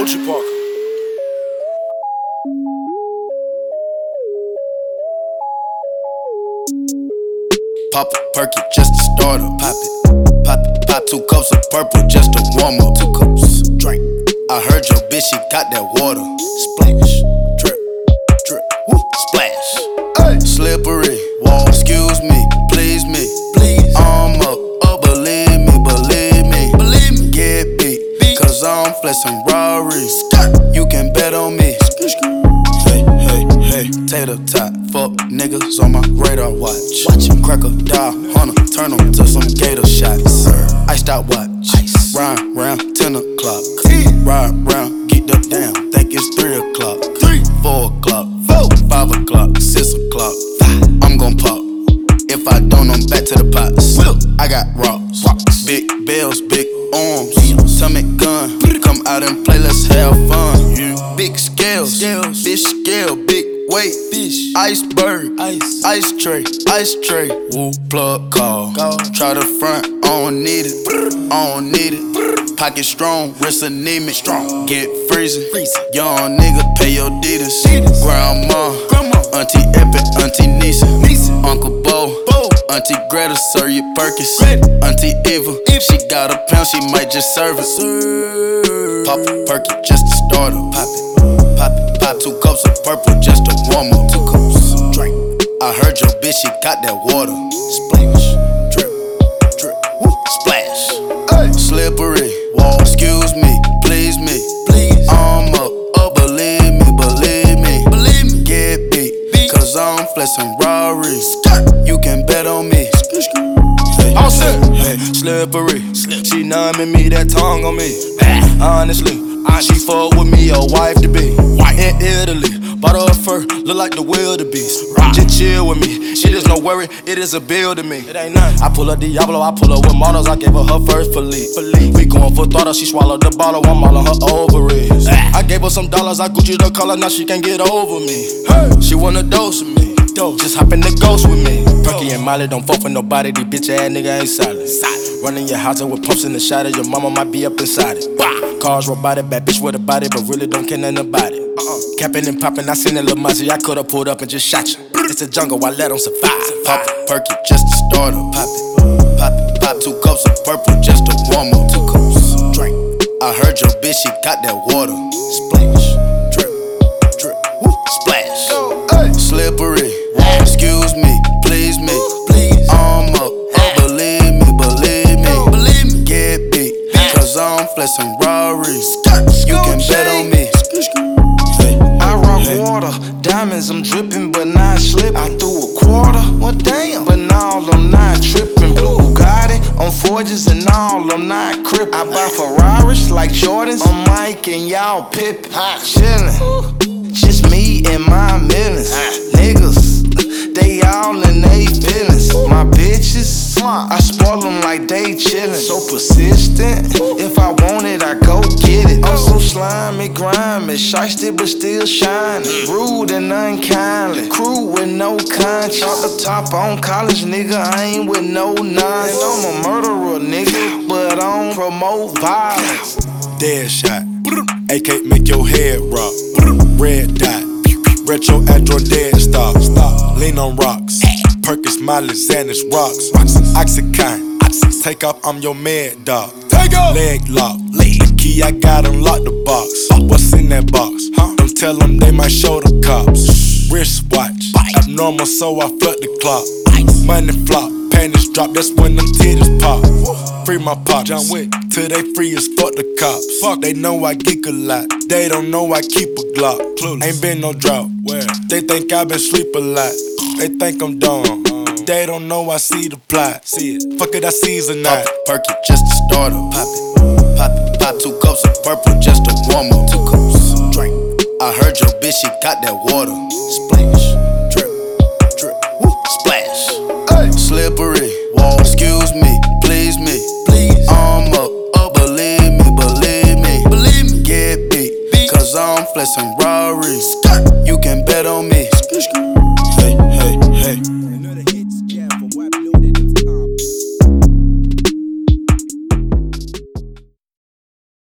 OG Parker. Pop a perky just to start up. Pop it. Pop it. Pop two cups of purple just to warm up. Two cups. Drink. I heard your bitch, she got that water. Splash. Drip. Drip. Woo. Splash. Hey. Slippery. Turn 'em to some gator shots. Iced out watch. Ride round 10 o'clock. Ride round, get the down. Think it's 3 o'clock. 3, 4 o'clock. 4, 5 o'clock. 6 o'clock. I'm gon' pop. If I don't, I'm back to the pots. I got rocks. Big bells, big arms. Tommy gun. Come out and play, let's have fun. Weight, fish, iceberg, ice, ice tray, ice tray. Woo, plug call. call. Try the front, I don't need it, I don't need it. Pocket strong, wrist anemic, strong. Get freezing, young nigga, pay your deeders. Grandma, Auntie Epic, Auntie Nisa, Uncle Bo, Auntie Greta, Sir your Perkins, Auntie Eva. If she got a pound, she might just serve it. Pop a perky just to start up. Pop it, pop it, pop two cups of purple just to warm up. Two cups, drink. I heard your bitch, she got that water. Splash, drip, drip, woo, splash. Slippery, wall. Excuse me, please me, please. I'm up, oh believe me, believe me, believe me. Get beat, cause I'm flexing slippery. She numbing me, that tongue on me. Honestly, she fuck with me, a wife to be. In Italy, bought her a fur, look like the wildebeest. Just chill with me, she just no worry, it is a bill to me. It ain't nothing. I pull up Diablo, I pull up with models, I gave her her first Philippe. We going for throttle, she swallowed the bottle, I'm all on her ovaries. I gave her some dollars, I Gucci the color, now she can't get over me. She wanna dose with me. Just hop in the ghost with me. Perky and Molly don't fuck with nobody. These bitch ass nigga ain't solid. Running your house and with pumps in the shot Your mama might be up inside it. Cars robotic, bad bitch with a body, but really don't care nothing about it. Uh-uh. Capping and popping, I seen that little Mozzie. I could've pulled up and just shot you. It's a jungle, I let them survive. Pop a perky just to start up. Pop it, pop it, pop two cups of purple just to warm up. Two cups, drink. I heard your bitch, she got that water. Splash, I'm flexing Rari. You can bet on me. I rock water, diamonds, I'm dripping, but not slipping. I threw a quarter, well damn, but now I'm not tripping. Blue Bugatti on Forgis and all, I'm not crippin'. I buy Ferraris like Jordans, I'm Mike and y'all Pippin. Chillin', just me and my millions. Niggas, they all in they feelings. My bitches, I spoil them like they chillin'. So persistent, if I want it, I go get it. I'm so slimy, grimy, shiesty but still shining. Rude and unkindly, crew with no conscience. Off the top on college, nigga, I ain't with no nonsense. I'm a murderer, nigga, but I don't promote violence. Dead shot. AK make your head rock. Red dot. Retro at your dead stop. Stop. Lean on rocks. Perkins, Miley, Xanax, rocks. Oxycontin. Take off, I'm your mad dog. Take. Leg lock. The key I got unlock the box. What's in that box? Huh? Don't tell them they might show the cops. Wrist Wristwatch. Abnormal, so I flood the clock. Money flop. Panties drop, that's when them titties pop. Free my pop, John Wick, till they free as fuck the cops. Fuck, they know I geek a lot. They don't know I keep a Glock. Ain't been no drought. Where? They think I been sleep a lot. They think I'm dumb. They don't know I see the plot. See it. Fuck it, I season Pop that. perk it, just to start up. Pop it, pop it, pop two cups of purple just to warm up. Two cups, drink. I heard your bitch, she got that water. Splash, drip, drip, woo, splash. Slippery,